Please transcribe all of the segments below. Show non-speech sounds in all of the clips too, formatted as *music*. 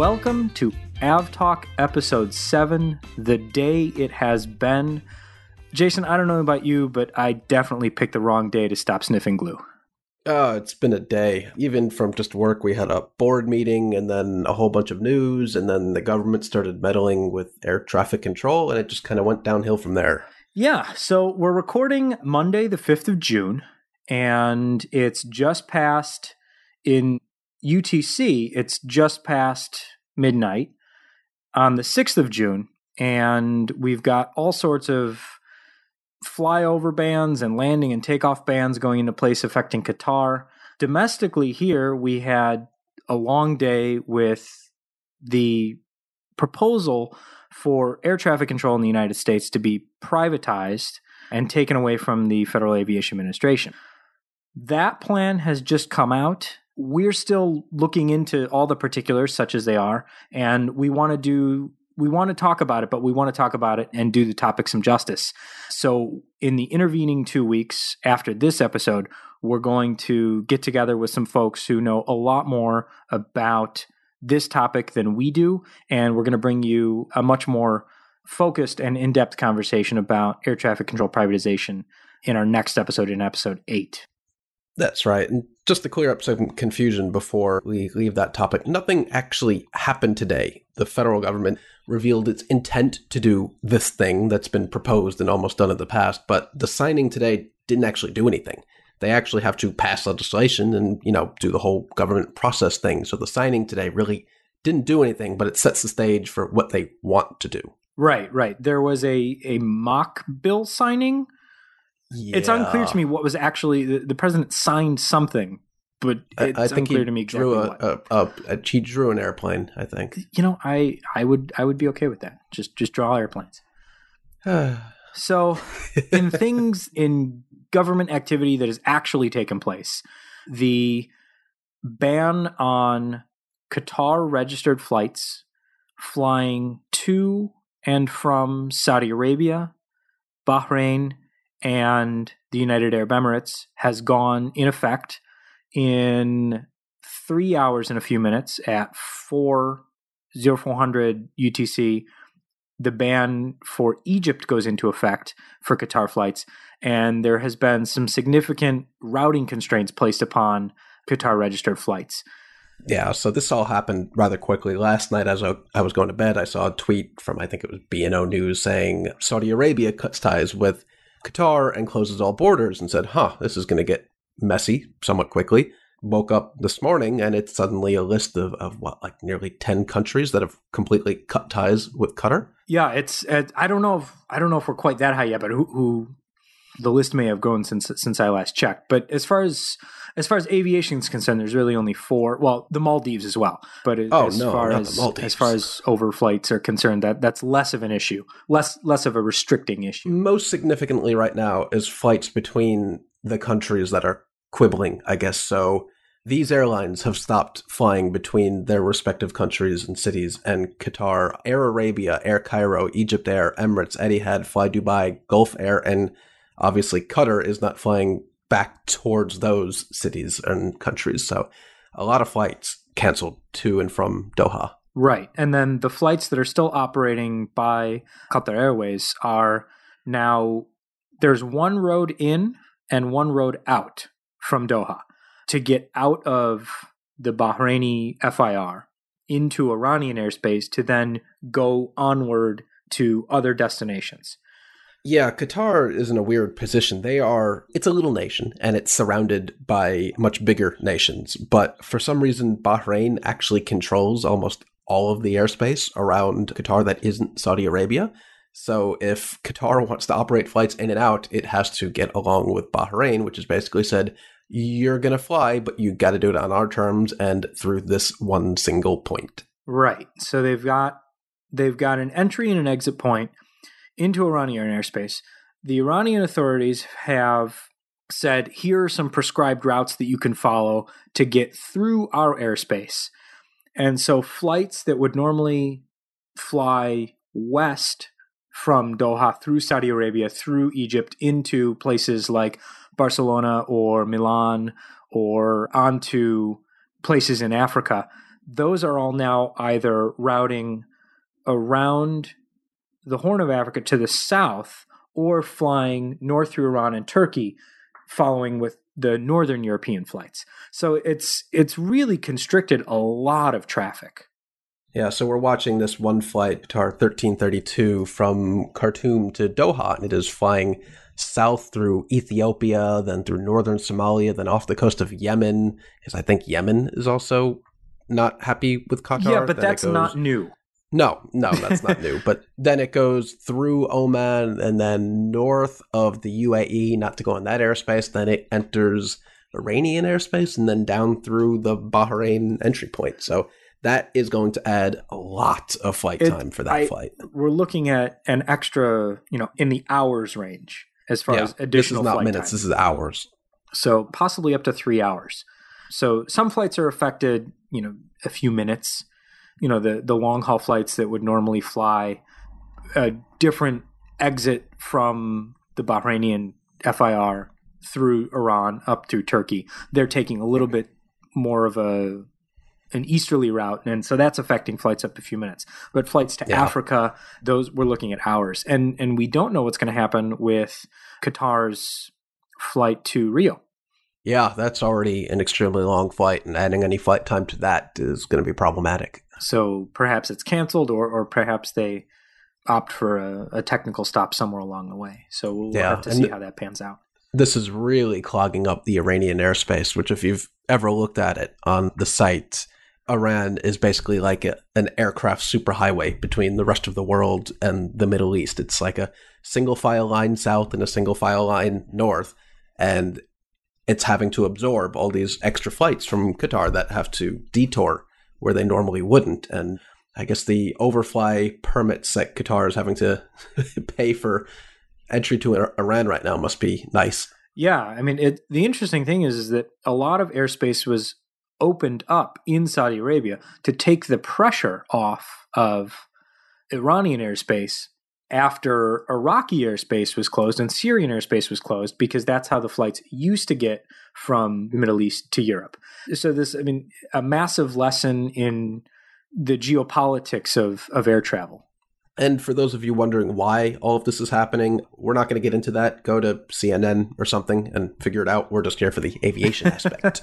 Welcome to AvTalk episode 7, The Day It Has Been. Jason, I don't know about you, but I definitely picked the wrong day to stop sniffing glue. Oh, it's been a day. Even from just work, we had a board meeting and then a whole bunch of news, and then the government started meddling with air traffic control, and it just kind of went downhill from there. Yeah, so we're recording Monday, the 5th of June, and it's just past in UTC, it's just past midnight on the 6th of June, and we've got all sorts of flyover bans and landing and takeoff bans going into place affecting Qatar. Domestically, here we had a long day with the proposal for air traffic control in the United States to be privatized and taken away from the Federal Aviation Administration. That plan has just come out. We're still looking into all the particulars, such as they are, and we want to do we want to talk about it, but we want to talk about it and do the topic some justice. So, in the intervening two weeks after this episode, we're going to get together with some folks who know a lot more about this topic than we do, and we're going to bring you a much more focused and in depth conversation about air traffic control privatization in our next episode, in episode eight. That's right. And just to clear up some confusion before we leave that topic, nothing actually happened today. The federal government revealed its intent to do this thing that's been proposed and almost done in the past, but the signing today didn't actually do anything. They actually have to pass legislation and, you know, do the whole government process thing. So the signing today really didn't do anything, but it sets the stage for what they want to do. Right, right. There was a a mock bill signing. Yeah. It's unclear to me what was actually the, the president signed something, but it's I, I think unclear he to me exactly drew a, a, a, a he drew an airplane. I think. you know, I I would I would be okay with that. Just just draw airplanes. *sighs* So, in *laughs* things in government activity that has actually taken place, the ban on Qatar registered flights flying to and from Saudi Arabia, Bahrain, and the United Arab Emirates has gone in effect in three hours and a few minutes at 4 0400 UTC the ban for Egypt goes into effect for Qatar flights, and there has been some significant routing constraints placed upon Qatar registered flights. Yeah, so this all happened rather quickly. Last night, as I I was going to bed, I saw a tweet from I think it was BNO News saying Saudi Arabia cuts ties with Qatar and closes all borders, and said, "Huh, this is going to get messy somewhat quickly." Woke up this morning, and it's suddenly a list of, of what, like nearly ten countries that have completely cut ties with Qatar. Yeah, it's it, I don't know if I don't know if we're quite that high yet, but who, who the list may have grown since since I last checked. But as far as as far as aviation is concerned, there's really only four. Well, the Maldives as well. But as, Oh, as no, far as as far as overflights are concerned, that that's less of an issue, less less of a restricting issue. Most significantly, right now, is flights between the countries that are quibbling, I guess. So these airlines have stopped flying between their respective countries and cities, and Qatar, Air Arabia, Air Cairo, Egypt Air, Emirates, Etihad, Fly Dubai, Gulf Air, and obviously Qatar is not flying back towards those cities and countries. So a lot of flights canceled to and from Doha. Right. And then the flights that are still operating by Qatar Airways are now there's one road in and one road out from Doha to get out of the Bahraini FIR into Iranian airspace to then go onward to other destinations. Yeah, Qatar is in a weird position. They are, it's a little nation and it's surrounded by much bigger nations. But for some reason, Bahrain actually controls almost all of the airspace around Qatar that isn't Saudi Arabia. So if Qatar wants to operate flights in and out, it has to get along with Bahrain, which has basically said, you're going to fly, but you got to do it on our terms and through this one single point. Right. So they've got they've got an entry and an exit point into Iranian airspace. The Iranian authorities have said here are some prescribed routes that you can follow to get through our airspace. And so flights that would normally fly west from Doha through Saudi Arabia, through Egypt, into places like Barcelona or Milan or onto places in Africa, those are all now either routing around the Horn of Africa to the south or flying north through Iran and Turkey, following with the northern European flights. So it's it's really constricted a lot of traffic. Yeah, so we're watching this one flight, Qatar 1332, from Khartoum to Doha, and it is flying south through Ethiopia, then through northern Somalia, then off the coast of Yemen, because I think Yemen is also not happy with Qatar. Yeah, but that's not new. No, no, that's not new. *laughs* But then it goes through Oman and then north of the UAE, not to go in that airspace. Then it enters Iranian airspace and then down through the Bahrain entry point. So that is going to add a lot of flight It- time for that I- flight. We're looking at an extra, you know, in the hours range as far Yeah, as additional. this is not minutes, time. this is hours. so possibly up to three hours. So some flights are affected, you know, a few minutes. You know, the the long haul flights that would normally fly a different exit from the Bahrainian FIR through Iran up through Turkey. They're taking a little bit more of a an easterly route, and so that's affecting flights up a few minutes. But flights to Yeah. Africa, those we're looking at hours, and and we don't know what's going to happen with Qatar's flight to Rio. Yeah, that's already an extremely long flight, and adding any flight time to that is going to be problematic. So perhaps it's canceled, or or perhaps they opt for a, a technical stop somewhere along the way. So we'll Yeah, have to and see th- how that pans out. this is really clogging up the Iranian airspace, which, if you've ever looked at it on the site, Iran is basically like a, an aircraft superhighway between the rest of the world and the Middle East. It's like a single file line south and a single file line north. And it's having to absorb all these extra flights from Qatar that have to detour where they normally wouldn't. And I guess the overfly permits that Qatar is having to *laughs* pay for entry to Iran right now must be nice. Yeah, I mean, it, the interesting thing is, is that a lot of airspace was opened up in Saudi Arabia to take the pressure off of Iranian airspace after Iraqi airspace was closed and Syrian airspace was closed because that's how the flights used to get from the Middle East to Europe. So this, I mean, a massive lesson in the geopolitics of, of air travel. And for those of you wondering why all of this is happening, we're not going to get into that. Go to CNN or something and figure it out. We're just here for the aviation *laughs* aspect.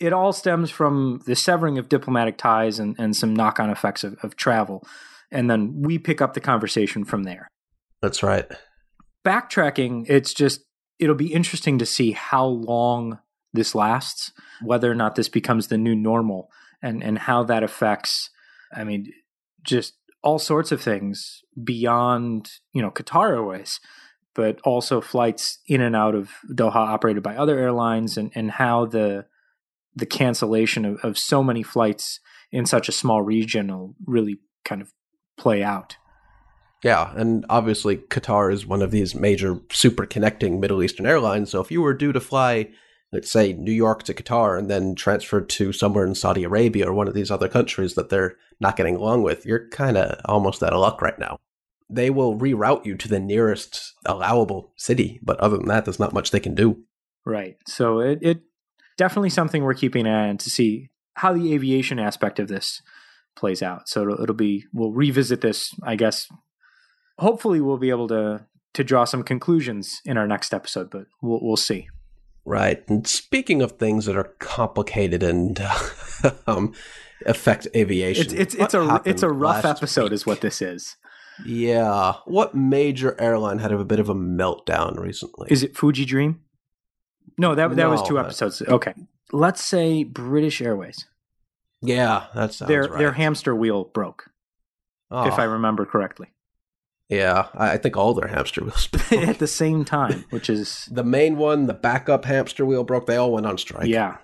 it all stems from the severing of diplomatic ties and, and some knock on effects of, of travel. And then we pick up the conversation from there. That's right. Backtracking, it's just, it'll be interesting to see how long this lasts, whether or not this becomes the new normal, and, and how that affects, I mean, just all sorts of things beyond, you know, Qatar Airways, but also flights in and out of Doha operated by other airlines and, and how the the cancellation of, of so many flights in such a small region will really kind of play out. Yeah, and obviously Qatar is one of these major super connecting Middle Eastern airlines. So if you were due to fly, let's say New York to Qatar and then transferred to somewhere in Saudi Arabia or one of these other countries that they're not getting along with, you're kind of almost out of luck right now. They will reroute you to the nearest allowable city, but other than that, there's not much they can do. Right. So it, it definitely something we're keeping an eye on to see how the aviation aspect of this plays out. So it'll, it'll be we'll revisit this, I guess. Hopefully, we'll be able to to draw some conclusions in our next episode, but we'll we'll see. Right. And speaking of things that are complicated and *laughs* um, affect aviation, It's it's it's a it's a rough episode, is what this is. Yeah. What major airline had a bit of a meltdown recently? Is it Fuji Dream? No, that that was two episodes. Okay, let's say British Airways. Yeah, that sounds Their right. their hamster wheel broke, Oh, if I ah. remember correctly, yeah, I, I think all their hamster wheels. *laughs* at the same time, which is *laughs* the main one, the backup hamster wheel broke. They all went on strike. yeah.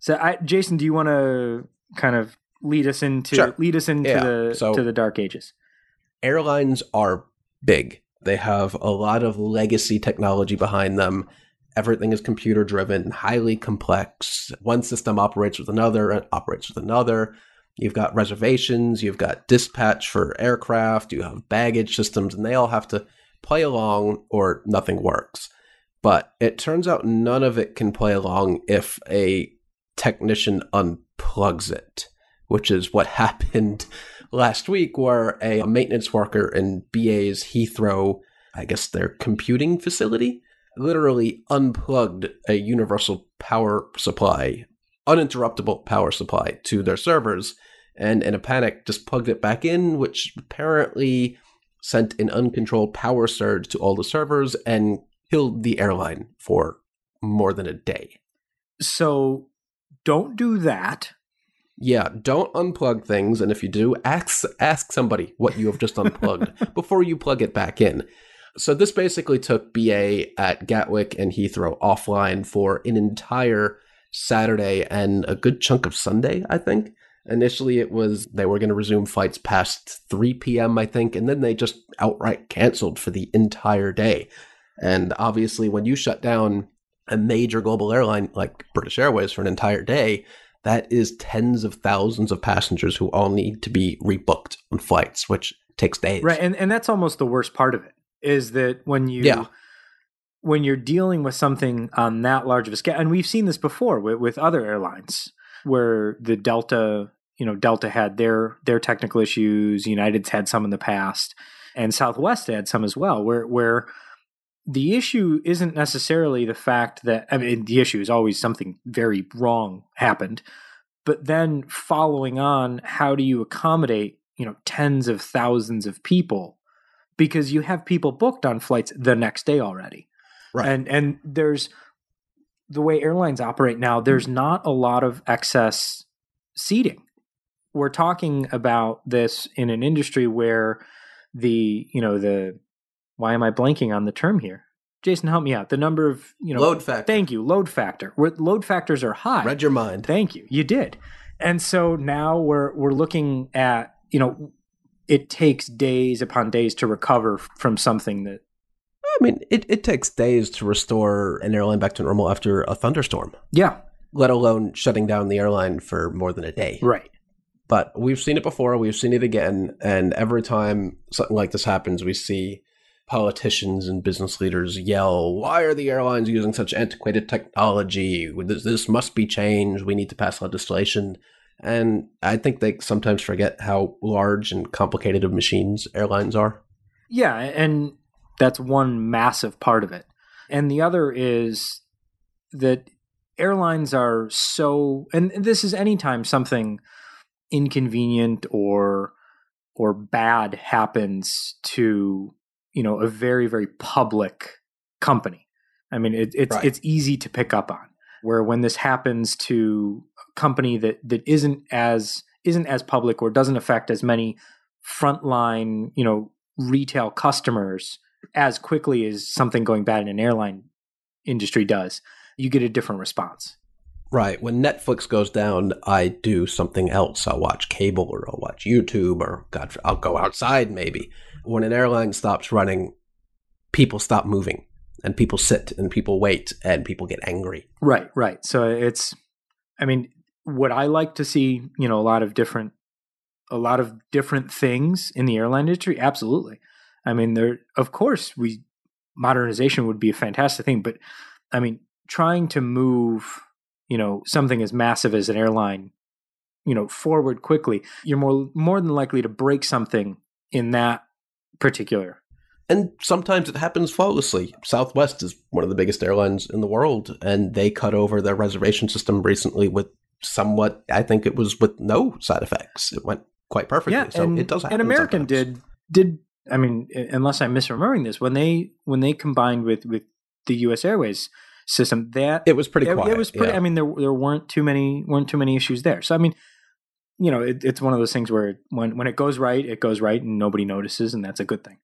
So, I, Jason, do you want to kind of lead us into Sure. lead us into Yeah, the so- to the dark ages? airlines are big. They have a lot of legacy technology behind them. Everything is computer driven, highly complex. One system operates with another, and operates with another. You've got reservations, you've got dispatch for aircraft, you have baggage systems, and they all have to play along or nothing works. But it turns out none of it can play along if a technician unplugs it. which is what *laughs* happened last week, where a maintenance worker in BA's Heathrow, I guess their computing facility, literally unplugged a universal power supply, uninterruptible power supply to their servers, and in a panic just plugged it back in, which apparently sent an uncontrolled power surge to all the servers and killed the airline for more than a day. So don't do that. Yeah, don't unplug things, and if you do, ask ask somebody what you have just unplugged *laughs* before you plug it back in. So this basically took BA at Gatwick and Heathrow offline for an entire Saturday and a good chunk of Sunday, I think. Initially, it was they were going to resume flights past 3 p.m., I think, and then they just outright canceled for the entire day. And obviously, when you shut down a major global airline like British Airways for an entire day, that is tens of thousands of passengers who all need to be rebooked on flights, which takes days. Right, and and that's almost the worst part of it is that when you Yeah. when you're dealing with something on that large of a scale, and we've seen this before with, with other airlines, where the Delta, you know, Delta had their their technical issues, United's had some in the past, and Southwest had some as well, where where the issue isn't necessarily the fact that I mean the issue is always something very wrong happened, but then following on, how do you accommodate you know tens of thousands of people because you have people booked on flights the next day already, Right. and and there's the way airlines operate now. There's mm. not a lot of excess seating. We're talking about this in an industry where the you know the why am I blanking on the term here? Jason, help me out. The number of you know Load factor. Thank you. Load factor. Where load factors are high. Read your mind. Thank you. You did. And so now we're we're looking at, you know, it takes days upon days to recover from something that I mean, it, it takes days to restore an airline back to normal after a thunderstorm, Yeah, let alone shutting down the airline for more than a day. right. But we've seen it before, we've seen it again, and every time something like this happens, we see politicians and business leaders yell, Why are the airlines using such antiquated technology? This, this must be changed. We need to pass legislation. And I think they sometimes forget how large and complicated of machines airlines are. Yeah, and that's one massive part of it. And the other is that airlines are so and this is anytime something inconvenient or or bad happens to you know a very very public company i mean it, it's Right. it's easy to pick up on where when this happens to a company that that isn't as isn't as public or doesn't affect as many frontline you know retail customers as quickly as something going bad in an airline industry does you get a different response Right. When Netflix goes down, I do something else. I'll watch cable or I'll watch YouTube or God, I'll go outside maybe. When an airline stops running, people stop moving and people sit and people wait and people get angry. Right, right. So it's, I mean, would I like to see, you know, a lot of different, a lot of different things in the airline industry? Absolutely. I mean, there, of course, we, modernization would be a fantastic thing, but I mean, trying to move, you know, something as massive as an airline, you know, forward quickly, you're more, more than likely to break something in that particular. And sometimes it happens flawlessly. Southwest is one of the biggest airlines in the world, and they cut over their reservation system recently with somewhat, I think it was with no side effects. It went quite perfectly. Yeah, so and, it does happen. And American sometimes. did did I mean, unless I'm misremembering this, when they when they combined with with the U.S. Airways system, that It was pretty it, quiet. it was pretty. yeah. I mean, there there weren't too many weren't too many issues there. So I mean, you know, it, it's one of those things where when when it goes right, it goes right, and nobody notices, and that's a good thing.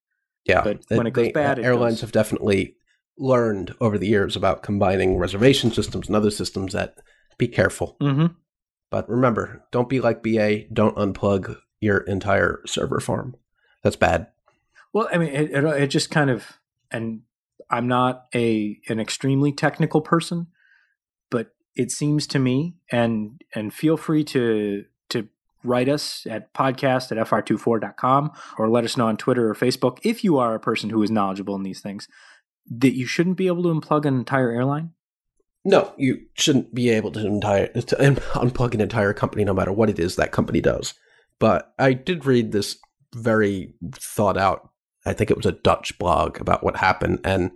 Yeah, But when it goes they- bad, it airlines goes- have definitely learned over the years about combining reservation systems and other systems that be careful. Mm-hmm. But remember, don't be like BA. Don't unplug your entire server farm. That's bad. Well, I mean, it, it it just kind of, and I'm not a an extremely technical person, but it seems to me, and and feel free to write us at podcast at fr24.com or let us know on Twitter or Facebook if you are a person who is knowledgeable in these things that you shouldn't be able to unplug an entire airline. No, you shouldn't be able to entire to unplug an entire company, no matter what it is that company does. But I did read this very thought out. I think it was a Dutch blog about what happened, and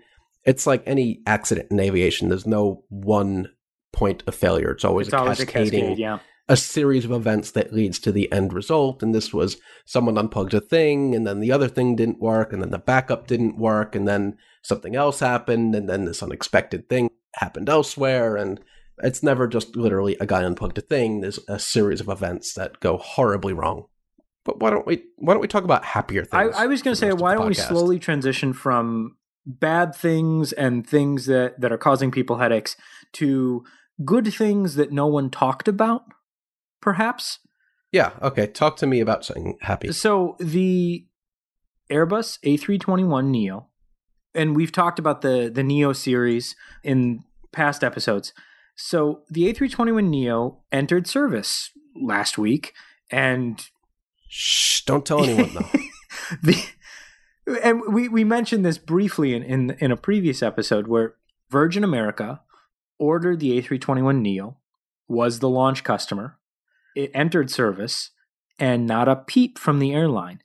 it's like any accident in aviation. There's no one point of failure. It's always, It's a, always a cascading, cascade, yeah. A series of events that leads to the end result. And this was someone unplugged a thing, and then the other thing didn't work, and then the backup didn't work, and then something else happened, and then this unexpected thing happened elsewhere. And it's never just literally a guy unplugged a thing. There's a series of events that go horribly wrong. But why don't we why don't we talk about happier things? I was going to say, why don't we slowly transition from bad things and things that, that are causing people headaches to good things that no one talked about, perhaps? Yeah, okay. Talk to me about something happy. So the Airbus A321 Neo, and we've talked about the the Neo series in past episodes. So the A321 Neo entered service last week, and Shh, don't tell anyone though. *laughs* the and we we mentioned this briefly in, in in a previous episode where Virgin America ordered the A321 Neo, was the launch customer, it entered service, and not a peep from the airline.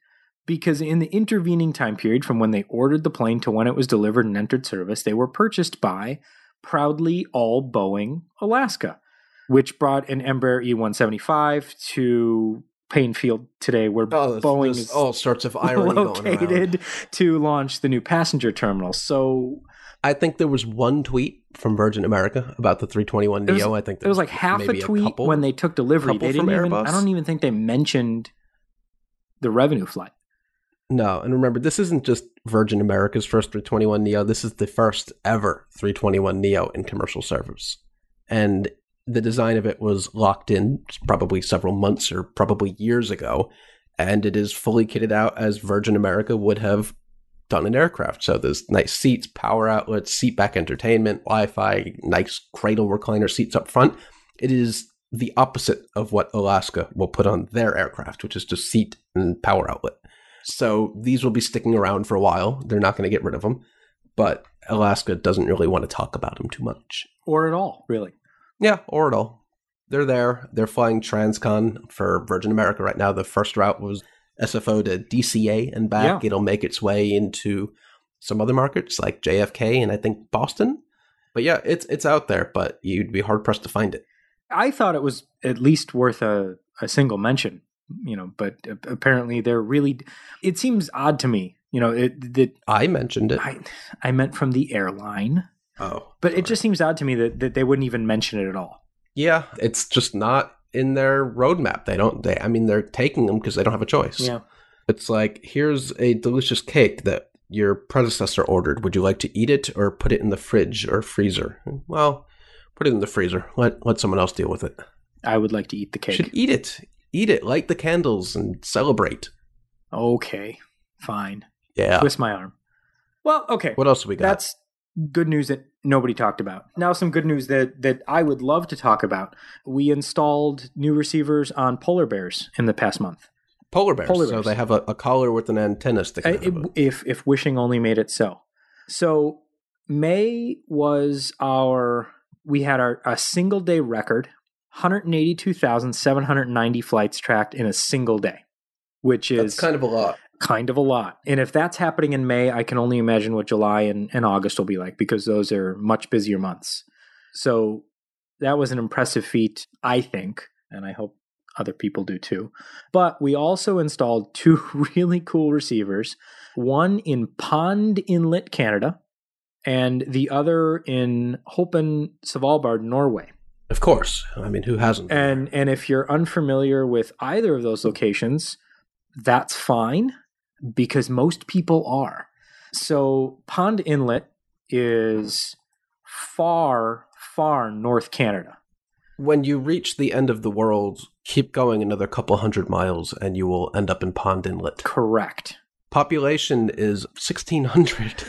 Because in the intervening time period from when they ordered the plane to when it was delivered and entered service, they were purchased by proudly all Boeing Alaska, which brought an Embraer E175 to Paine Field today, where Oh, Boeing is all sorts of irony going located to launch the new passenger terminal. So I think there was one tweet from Virgin America about the 321 It was- Neo. I think it was like half a tweet couple. when they took delivery. They didn't from even. I don't even think they mentioned the revenue flight. No, and remember, this isn't just Virgin America's first 321 Neo. This is the first ever 321 Neo in commercial service. And the design of it was locked in probably several months or probably years ago. And it is fully kitted out as Virgin America would have done an aircraft. So there's nice seats, power outlets, seat back entertainment, Wi Fi, nice cradle recliner seats up front. It is the opposite of what Alaska will put on their aircraft, which is just seat and power outlet. So these will be sticking around for a while. They're not going to get rid of them, but Alaska doesn't really want to talk about them too much. Or at all, really. Yeah, or at all. They're there. They're flying Transcon for Virgin America right now. The first route was SFO to DCA and back. Yeah. It'll make its way into some other markets like JFK and I think Boston. But yeah, it's it's out there, but you'd be hard pressed to find it. I thought it was at least worth a, a single mention, you know, but apparently they're really. It seems odd to me, you know, it, that I mentioned it. I, I meant from the airline, oh, but sorry. it just seems odd to me that, that they wouldn't even mention it at all. yeah, it's just not in their roadmap. They don't. They, I mean, they're taking them because they don't have a choice. Yeah. It's like, here's a delicious cake that your predecessor ordered. Would you like to eat it or put it in the fridge or freezer? Well, put it in the freezer. Let let someone else deal with it. I would like to eat the cake. should eat it. Eat it. Light the candles and celebrate. Okay, fine. Yeah. Twist my arm. Well, okay. What else we got? That's good news that nobody talked about. Now, some good news that that I would love to talk about. We installed new receivers on polar bears in the past month. polar bears. polar So they have a, a collar with an antenna sticking out of it. if if wishing only made it so. So May was our we had our a single day record, 182,790 flights tracked in a single day, which is That's kind of a lot. Kind of a lot. And if that's happening in May, I can only imagine what July and, and August will be like because those are much busier months. So that was an impressive feat, I think, and I hope other people do too. But we also installed *laughs* two really cool receivers one in Pond Inlet, Canada, and the other in Hopen Svalbard, Norway. Of course. I mean, who hasn't? And and if you're unfamiliar with either of those locations, that's fine because most people are. So Pond Inlet is far far North Canada. when you reach the end of the world, keep going another couple hundred miles and you will end up in Pond Inlet. Correct. Population is 1,600.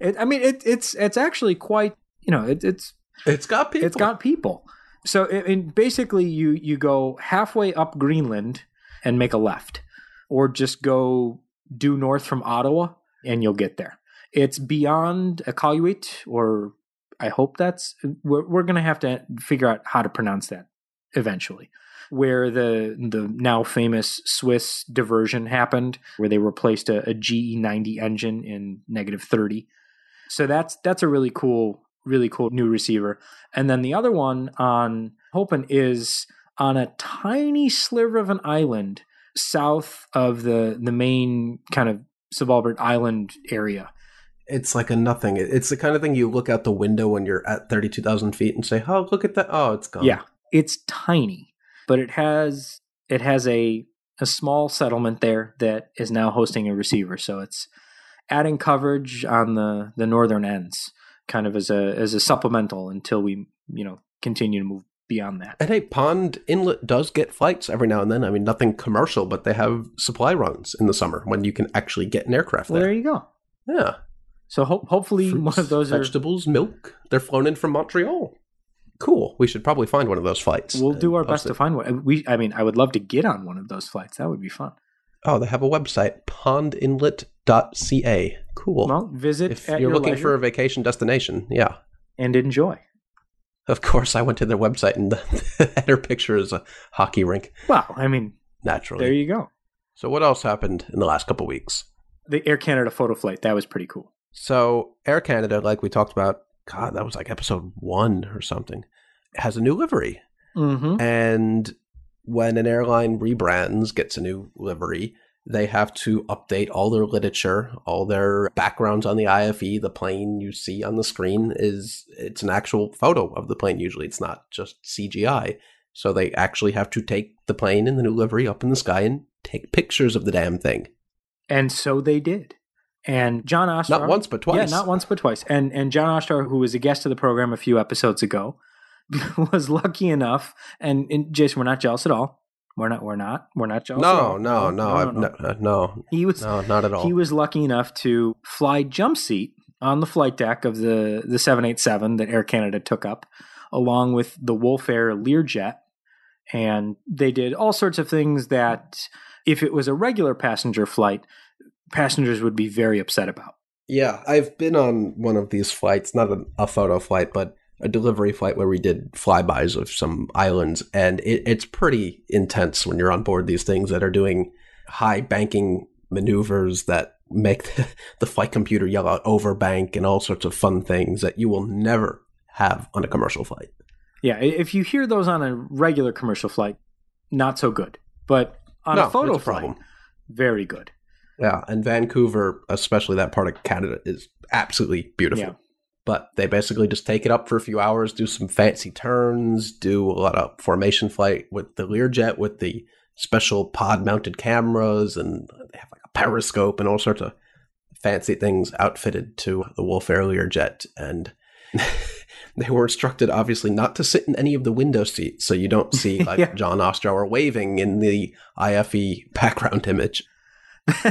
It, I mean it, it's it's actually quite, you know, it, it's it's got people. It's got people. So it, basically, you you go halfway up Greenland and make a left, or just go due north from Ottawa and you'll get there. It's beyond Iqaluit or I hope that's we're, we're going to have to figure out how to pronounce that eventually. Where the the now famous Swiss diversion happened, where they replaced a, a GE ninety engine in negative thirty. So that's that's a really cool, really cool new receiver. And then the other one on Hopen is on a tiny sliver of an island south of the the main kind of Svalbard island area. It's like a nothing. It's the kind of thing you look out the window when you're at 32,000 feet and say, oh, look at that. Oh, it's gone. Yeah. It's tiny, but it has it has a a small settlement there that is now hosting a receiver. So it's adding coverage on the the northern ends, kind of as a as a supplemental until we you know continue to move beyond that. And hey, Pond Inlet does get flights every now and then. I mean, nothing commercial, but they have supply runs in the summer when you can actually get an aircraft Well, there. there you go. Yeah. So ho- hopefully one of those are. vegetables, milk. They're flown in from Montreal. Cool. We should probably find one of those flights. We'll do our best it. to find one. We, I mean, I would love to get on one of those flights. That would be fun. Oh, they have a website, pondinlet.ca. Cool. Well, visit if you're your looking leisure for a vacation destination, yeah. and enjoy. Of course, I went to their website and *laughs* the header picture is a hockey rink, Well, I mean, naturally. there you go. so, what else happened in the last couple weeks? The Air Canada photo flight that was pretty cool. So, Air Canada, like we talked about, God, that was like episode one or something, has a new livery. Mm-hmm. And when an airline rebrands, gets a new livery, they have to update all their literature, all their backgrounds on the IFE. The plane you see on the screen is it's an actual photo of the plane. Usually, it's not just CGI. So they actually have to take the plane in the new livery up in the sky and take pictures of the damn thing. And so they did. And John Ostrower, Not once, but twice. Yeah, not once but twice. And and John Ostrower, who was a guest of the program a few episodes ago, *laughs* was lucky enough. And, and Jason, we're not jealous at all. We're not. We're not. We're not jealous. at No, no, no, no, uh, no, He was. no, not at all. He was lucky enough to fly jump seat on the flight deck of the the 787 that Air Canada took up, along with the Wolfe Air Learjet, and they did all sorts of things that, if it was a regular passenger flight, passengers would be very upset about. Yeah, I've been on one of these flights, not a, a photo flight, but a delivery flight where we did flybys of some islands, and it, it's pretty intense when you're on board these things that are doing high banking maneuvers that make the, *laughs* the flight computer yell out overbank and all sorts of fun things that you will never have on a commercial flight. Yeah, if you hear those on a regular commercial flight, not so good. But on no, a photo a flight, problem. very good. Yeah, and Vancouver, especially that part of Canada, is absolutely beautiful. Yeah. But they basically just take it up for a few hours, do some fancy turns, do a lot of formation flight with the Learjet with the special pod mounted cameras, and they have like a periscope and all sorts of fancy things outfitted to the Wolfe Air Learjet. And *laughs* they were instructed, obviously, not to sit in any of the window seats so you don't see *laughs* like Yeah. John Ostrower waving in the IFE background image. *laughs*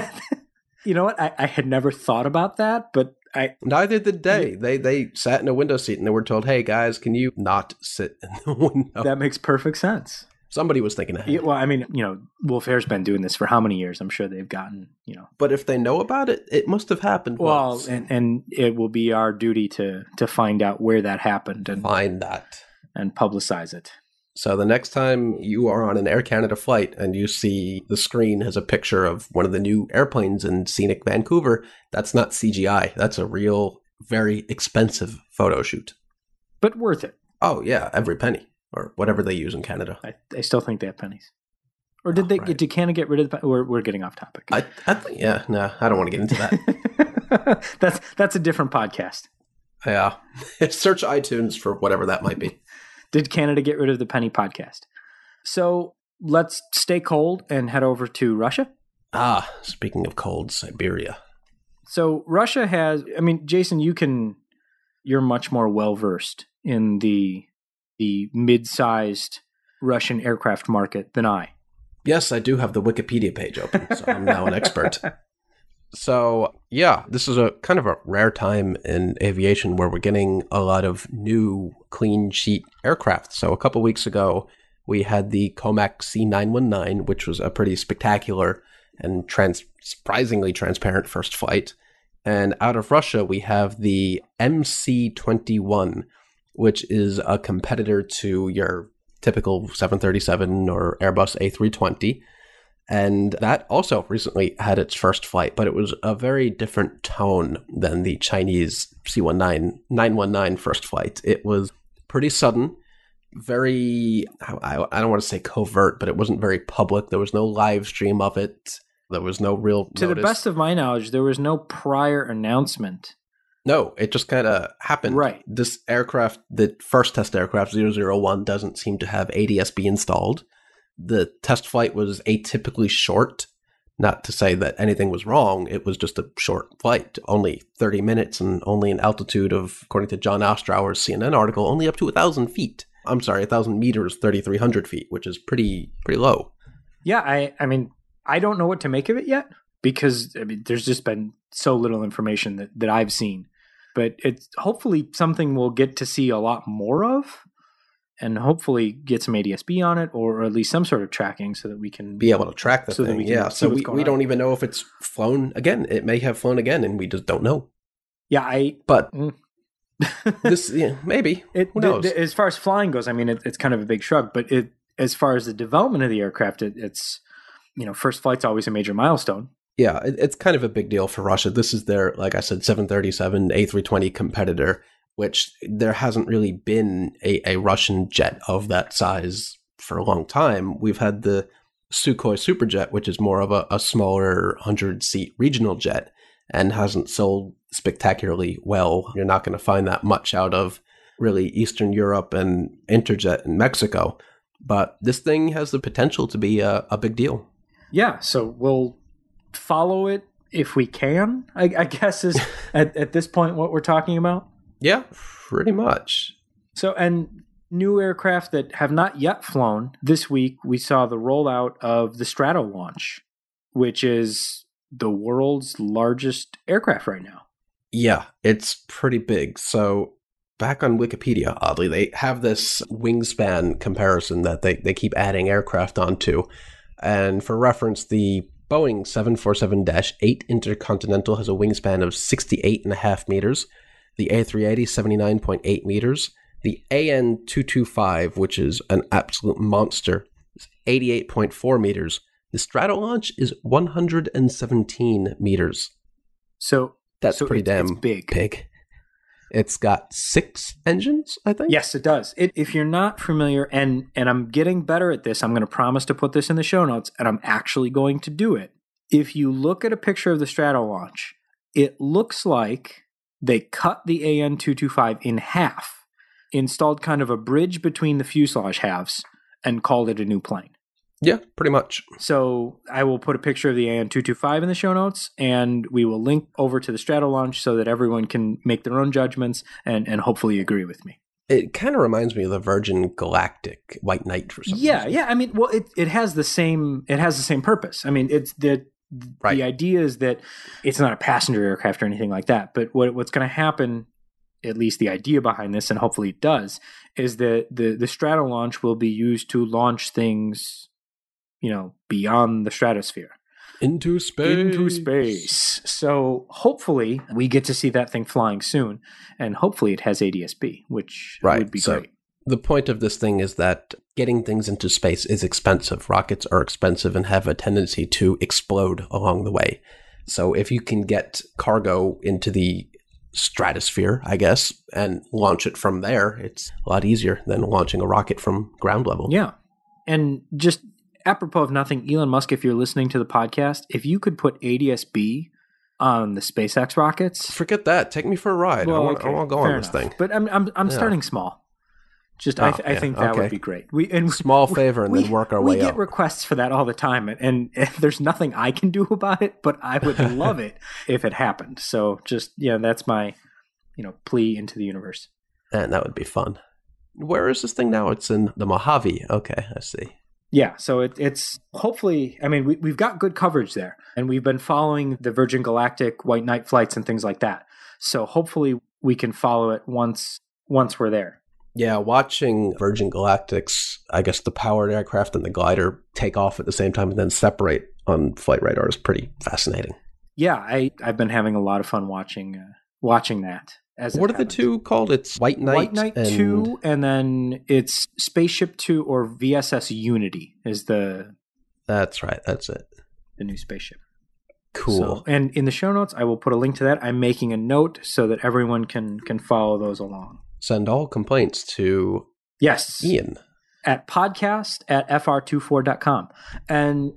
you know what? I, I had never thought about that, but I Neither did they. They they sat in a window seat and they were told, "Hey guys, can you not sit in the *laughs* window?" that makes perfect sense. Somebody was thinking ahead. Yeah, well, I mean, you know, Wolfe Air's been doing this for how many years? I'm sure they've gotten, you know, But if they know about it, it must have happened. well, once. and, and it will be our duty to to find out where that happened and find that. and publicize it. So the next time you are on an Air Canada flight and you see the screen has a picture of one of the new airplanes in scenic Vancouver, that's not CGI. That's a real, very expensive photo shoot. But worth it. Oh yeah, every penny or whatever they use in Canada. I, I still think they have pennies. Or did Oh, they? right. Did Canada get rid of the? We're we're getting off topic. I, I think yeah, no, I don't want to get into that. *laughs* that's that's a different podcast. yeah, *laughs* search iTunes for whatever that might be. Did Canada get rid of the penny podcast? So let's stay cold and head over to Russia. Ah, speaking of cold, Siberia. So Russia has. I mean, Jason, you can. You're much more well versed in the the mid-sized Russian aircraft market than I. Yes, I do have the Wikipedia page open, so I'm now an expert. *laughs* So, yeah, this is a kind of a rare time in aviation where we're getting a lot of new clean sheet aircraft. So, a couple weeks ago, we had the Comac C919, which was a pretty spectacular and trans- surprisingly transparent first flight. And out of Russia, we have the MC 21, which is a competitor to your typical 737 or Airbus A320. And that also recently had its first flight, but it was a very different tone than the Chinese C19 919 first flight. It was pretty sudden, very, I, I don't want to say covert, but it wasn't very public. There was no live stream of it. There was no real. To notice. the best of my knowledge, there was no prior announcement. No, it just kind of happened. Right. This aircraft, the first test aircraft 001, doesn't seem to have ADSB installed. The test flight was atypically short. Not to say that anything was wrong, it was just a short flight, only 30 minutes and only an altitude of, according to John Ostrower's CNN article, only up to 1,000 feet. I'm sorry, 1,000 meters, 3,300 feet, which is pretty pretty low. Yeah, I, I mean, I don't know what to make of it yet because I mean, there's just been so little information that, that I've seen. But it's hopefully something we'll get to see a lot more of and hopefully get some ADSB on it or at least some sort of tracking so that we can Be able to track the So that thing. we can yeah, so we, we don't even know if it's flown again. It may have flown again and we just don't know. Yeah, I But Mm. *laughs* this, yeah, maybe. It, Who knows? as far as flying goes, I mean, it, it's kind of a big shrug. But it, as far as the development of the aircraft, it, it's you know, first flight's always a major milestone. Yeah, it, it's kind of a big deal for Russia. This is their, like I said, 737 A320 competitor, which there hasn't really been a, a Russian jet of that size for a long time. We've had the Sukhoi Superjet, which is more of a, a smaller 100 seat regional jet and hasn't sold spectacularly well. You're not going to find that much out of really Eastern Europe and Interjet in Mexico. But this thing has the potential to be a, a big deal. Yeah, so we'll follow it if we can. I, I guess is *laughs* at, at this point what we're talking about. Yeah, pretty much. So, and new aircraft that have not yet flown. This week, we saw the rollout of the Stratolaunch, which is the world's largest aircraft right now. Yeah, it's pretty big. So back on Wikipedia, oddly, they have this wingspan comparison that they, they keep adding aircraft onto. And for reference, the Boeing 747 8 Intercontinental has a wingspan of 68.5 meters, the A380 79.8 meters, the AN 225, which is an absolute monster, is 88.4 meters. The Stratolaunch is 117 meters. So That's so pretty it's- damn it's big. big. It's got six engines, I think. Yes, it does. It, if you're not familiar, and and I'm getting better at this, I'm going to promise to put this in the show notes, and I'm actually going to do it. If you look at a picture of the Stratolaunch, it looks like they cut the AN225 in half, installed kind of a bridge between the fuselage halves, and called it a new plane. Yeah, pretty much. So I will put a picture of the AN225 in the show notes, and we will link over to the Stratolaunch so that everyone can make their own judgments and, and hopefully agree with me. It kind of reminds me of the Virgin Galactic White Knight for some Yeah, reason. yeah. I mean, well, it it has the same it has the same purpose. I mean, it's the Right. the idea is that it's not a passenger aircraft or anything like that. But what what's going to happen, at least the idea behind this, and hopefully it does, is that the the Stratolaunch will be used to launch things, you know, beyond the stratosphere Into space. into space. So hopefully we get to see that thing flying soon, and hopefully it has ADSB, which Right, would be so- great. The point of this thing is that getting things into space is expensive. Rockets are expensive and have a tendency to explode along the way. So if you can get cargo into the stratosphere, I guess, and launch it from there, it's a lot easier than launching a rocket from ground level. Yeah. And just apropos of nothing, Elon Musk, if you're listening to the podcast, if you could put ADSB on the SpaceX rockets, Forget that. Take me for a ride. I want to okay, go on this th- thing. But I'm I'm I'm Yeah. starting small. Just I, Oh, th- I think that okay. would be great. We and Small favor and we, then work our way. Up. We get up. requests for that all the time, and, and, and *laughs* there's nothing I can do about it. But I would *laughs* love it if it happened. So just yeah, that's my you know plea into the universe. And that would be fun. Where is this thing now? It's in the Mojave. Okay, I see. Yeah, so it, it's hopefully. I mean, we, we've got good coverage there, and we've been following the Virgin Galactic White Knight flights and things like that. So hopefully, we can follow it once once we're there. Yeah, watching Virgin Galactic's, I guess the powered aircraft and the glider take off at the same time and then separate on flight radar is pretty fascinating. yeah, I I've been having a lot of fun watching uh, watching that. As what are the two called? It's White Knight, White Knight and Two, and then it's Spaceship Two or VSS Unity is the That's right. That's it. the new spaceship. Cool. So, and in the show notes, I will put a link to that. I'm making a note so that everyone can can follow those along. Send all complaints to Yes, Ian. at podcast at fr24.com. And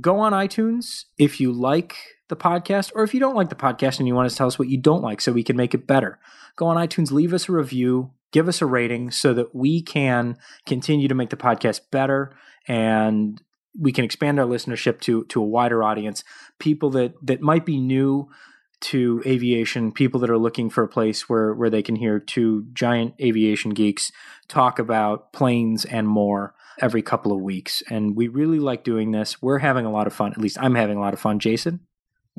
go on iTunes if you like the podcast, or if you don't like the podcast and you want to tell us what you don't like so we can make it better. Go on iTunes, leave us a review, give us a rating so that we can continue to make the podcast better and we can expand our listenership to to a wider audience. People that that might be new to aviation, people that are looking for a place where where they can hear two giant aviation geeks talk about planes and more every couple of weeks. And we really like doing this. We're having a lot of fun. At least I'm having a lot of fun. Jason,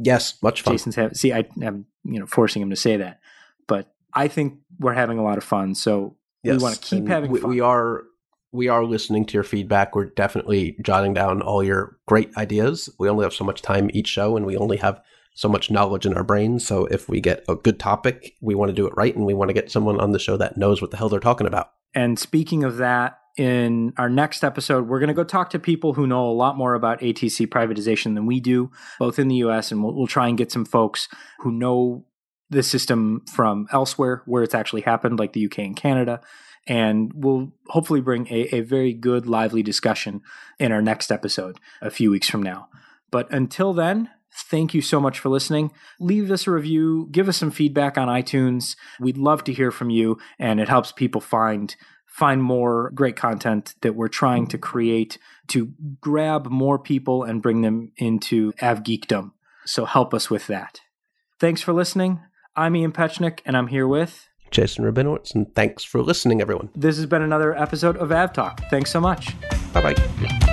Yes, much fun. Jason's having. See, I, am you know forcing him to say that, but I think we're having a lot of fun. So yes. we want to keep having we, fun. we are we are listening to your feedback. We're definitely jotting down all your great ideas. We only have so much time each show, and we only have so much knowledge in our brains. So if we get a good topic, we want to do it right, and we want to get someone on the show that knows what the hell they're talking about. And speaking of that, in our next episode, we're going to go talk to people who know a lot more about ATC privatization than we do, both in the US, and we'll, we'll try and get some folks who know the system from elsewhere where it's actually happened, like the UK and Canada. And we'll hopefully bring a, a very good, lively discussion in our next episode a few weeks from now. But until then, thank you so much for listening. Leave us a review, give us some feedback on iTunes. We'd love to hear from you, and it helps people find find more great content that we're trying to create to grab more people and bring them into avgeekdom. So help us with that. Thanks for listening. I'm Ian Petchenik, and I'm here with. Jason Rabinowitz, and thanks for listening, everyone. This has been another episode of Av Talk. Thanks so much. Bye bye.